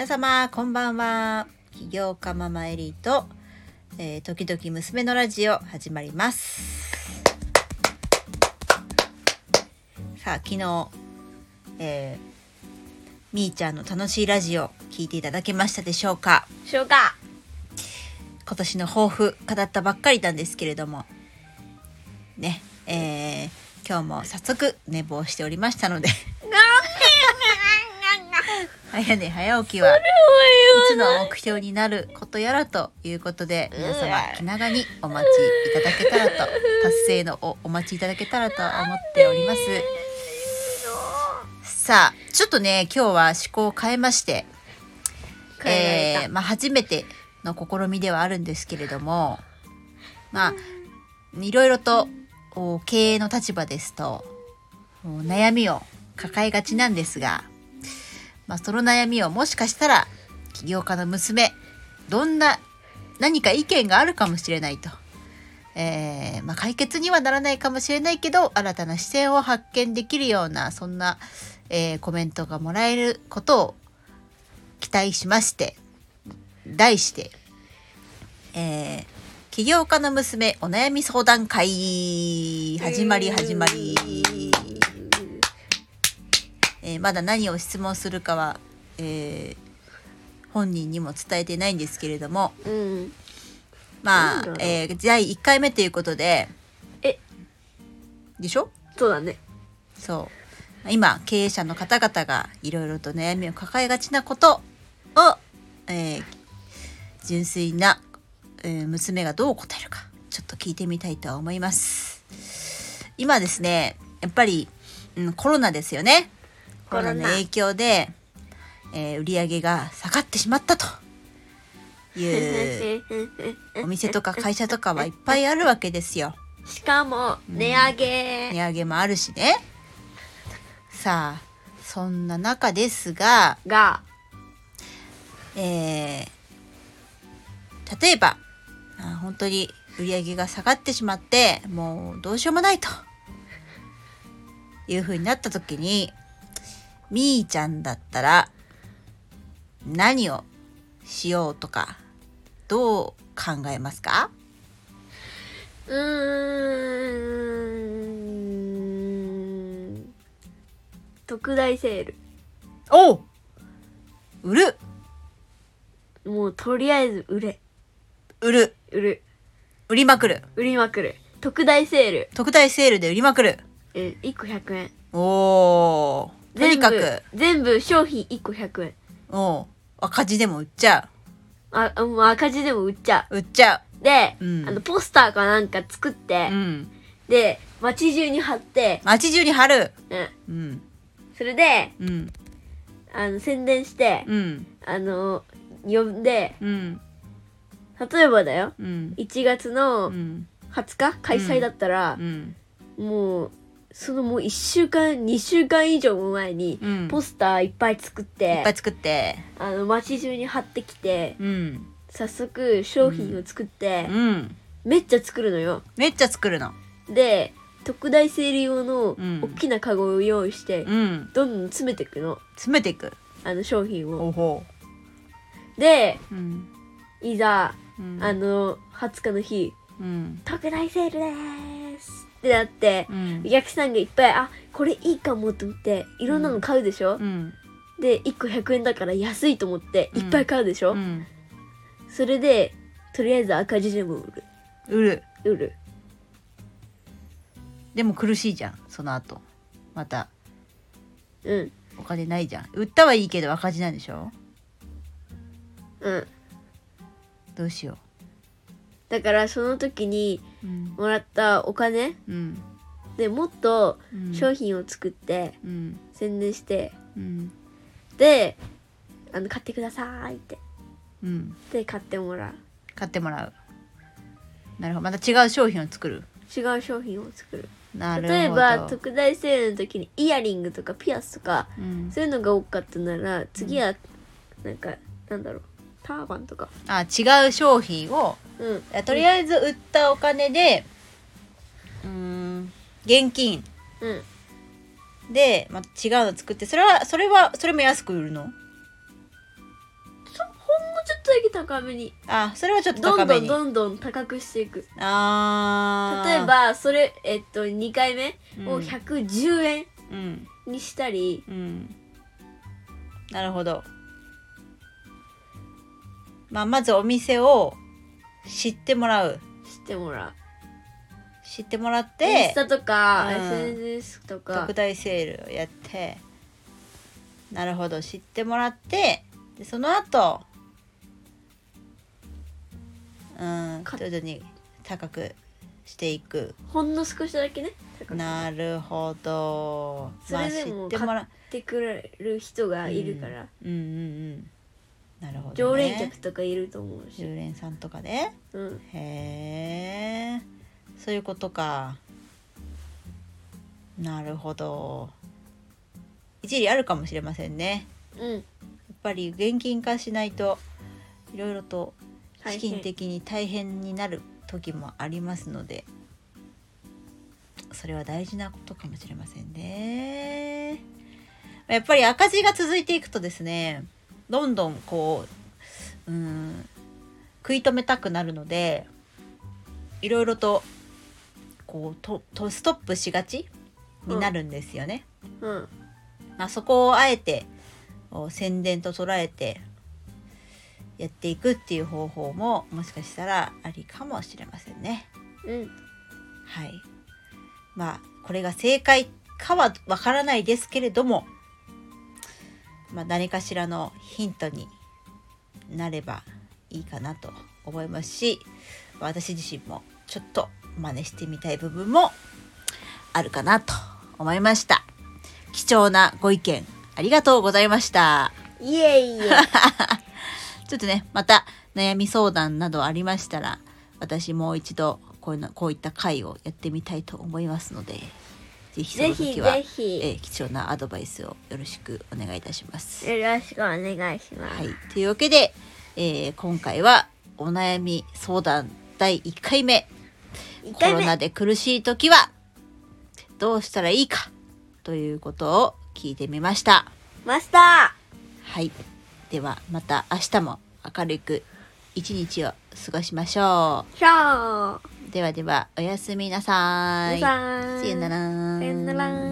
皆様こんばんは。起業家ママエリーと、えー、時々娘のラジオ始まります。さあ昨日、えー、みーちゃんの楽しいラジオ聞いていただけましたでしょうか？しょうか。今年の抱負語ったばっかりなんですけれども。ねえー、今日も早速寝坊しておりましたので早寝早起きはいつの目標になることやらということで皆様気長にお待ちいただけたらと達成のおお待ちいただけたらと思っております。さあちょっとね今日は思考を変えましてえー、まあ初めての試みではあるんですけれどもまあいろいろと経営の立場ですと悩みを抱えがちなんですがまあ、その悩みをもしかしたら起業家の娘どんな何か意見があるかもしれないと、えー、まあ、解決にはならないかもしれないけど新たな視線を発見できるようなそんな、えー、コメントがもらえることを期待しまして題して「えー、起業家の娘お悩み相談会」始まり始まり。えー、まだ何を質問するかは、えー、本人にも伝えてないんですけれども、うん、まあ、えー、第1回目ということで。え。でしょ？そうだね。そう。今経営者の方々がいろいろと悩みを抱えがちなことを、えー、純粋な、えー、娘がどう答えるかちょっと聞いてみたいと思います。今ですねやっぱり、うん、コロナですよねコロナの影響で、えー、売り上げが下がってしまったという お店とか会社とかはいっぱいあるわけですよ。しかも値上げ、うん、値上げもあるしね。さあそんな中ですがが、えー、例えばあ本当に売り上げが下がってしまってもうどうしようもないというふうになった時にみーちゃんだったら何をしようとかどう考えますか？うーん特大セール。お売る。もうとりあえず売れ。売る。売る。売りまくる。売りまくる。特大セール。特大セールで売りまくる。え1個100円。おーとにかく。全部商品1個100円。お赤字でも売っちゃう。あもう赤字でも売っちゃう。売っちゃう。で、うん、あのポスターかなんか作って、うん、で街中に貼って街中に貼る。うん、うん、それで、うん、あの宣伝して、うん、あの呼んで、うん、例えばだよ、うん、1月の20日開催だったら、うん、もうそのもう1週間2週間以上も前にポスターいっぱい作って、いっぱい作って。あの街中に貼ってきて、うん、早速商品を作って、うん、めっちゃ作るのよ。めっちゃ作るの。で特大セール用の大きなカゴを用意して、うん、どんどん詰めていくの。詰めていく。あの商品を。で、うん、いざ、あの20日の日、うん、特大セールですってなって、うん、お客さんがいっぱいあこれいいかもと思っていろんなの買うでしょ、うん、で1個100円だから安いと思っていっぱい買うでしょ、うん、それでとりあえず赤字でも売る。売る。売る。でも苦しいじゃんその後。また。うん。お金ないじゃん。売ったはいいけど赤字なんでしょ？うん。どうしよう。だからその時にもらったお金、うん、でもっと商品を作って、うん、宣伝して、うん、であの買ってくださいって、うん、で買ってもらう。買ってもらう。なるほど。また違う商品を作る。違う商品を作る。例えば特大セールの時にイヤリングとかピアスとか、そういうのが多かったなら次はなんか、なんだろうターバンとか。あ違う商品を、うん、とりあえず売ったお金でうん現金、うん、で、まあ、違うの作ってそれはそれはそれも安く売るの？ちょっとだけ高めに。あそれはちょっとどんどんどんどん高くしていく。あー。例えばそれえっと2回目をうん。110円うん。にしたり、うん。なるほどまあまずお店を知ってもらう。知ってもらう。知ってもらっインてスタとか、うん。SNS とか。特大セールをやってなるほど知ってもらってでその後うんか徐々に高くしていく。ほんの少しだけね高く。なるほど。それでもまあ、知ってもら買ってくれる人がいるから、うんうんうんなるほど、ね、常連客とかいると思うし。常、連さんとかねうん、へえそういうことか。なるほど。一理あるかもしれませんね。うん。やっぱり現金化しないといろいろと資金的に大変になる時もありますのでそれは大事なことかもしれませんね。やっぱり赤字が続いていくとですねどんどんこううん食い止めたくなるのでいろいろとこうととストップしがちになるんですよね。うんまあ、そこをあえてお宣伝と捉えてやっていくっていう方法ももしかしたらありかもしれませんね。うんはい。まあこれが正解かはわからないですけれども、まあ、何かしらのヒントになればいいかなと思いますし私自身もちょっと真似してみたい部分もあるかなと思いました。貴重なご意見ありがとうございました。いえいえ ちょっとね、また悩み相談などありましたら、私もう一度こういうのこういった回をやってみたいと思いますので、ぜひそぜひの時はぜひえー貴重なアドバイスをよろしくお願いいたします。よろしくお願いします、はい、というわけで、えー今回はお悩み相談第1回目一回目コロナで苦しい時はどうしたらいいかということを聞いてみました。マスタはい。ではまた明日も明るく一日を過ごしましょーシャーう。ではではおやすみなさい。皆さんさよなら。さよなら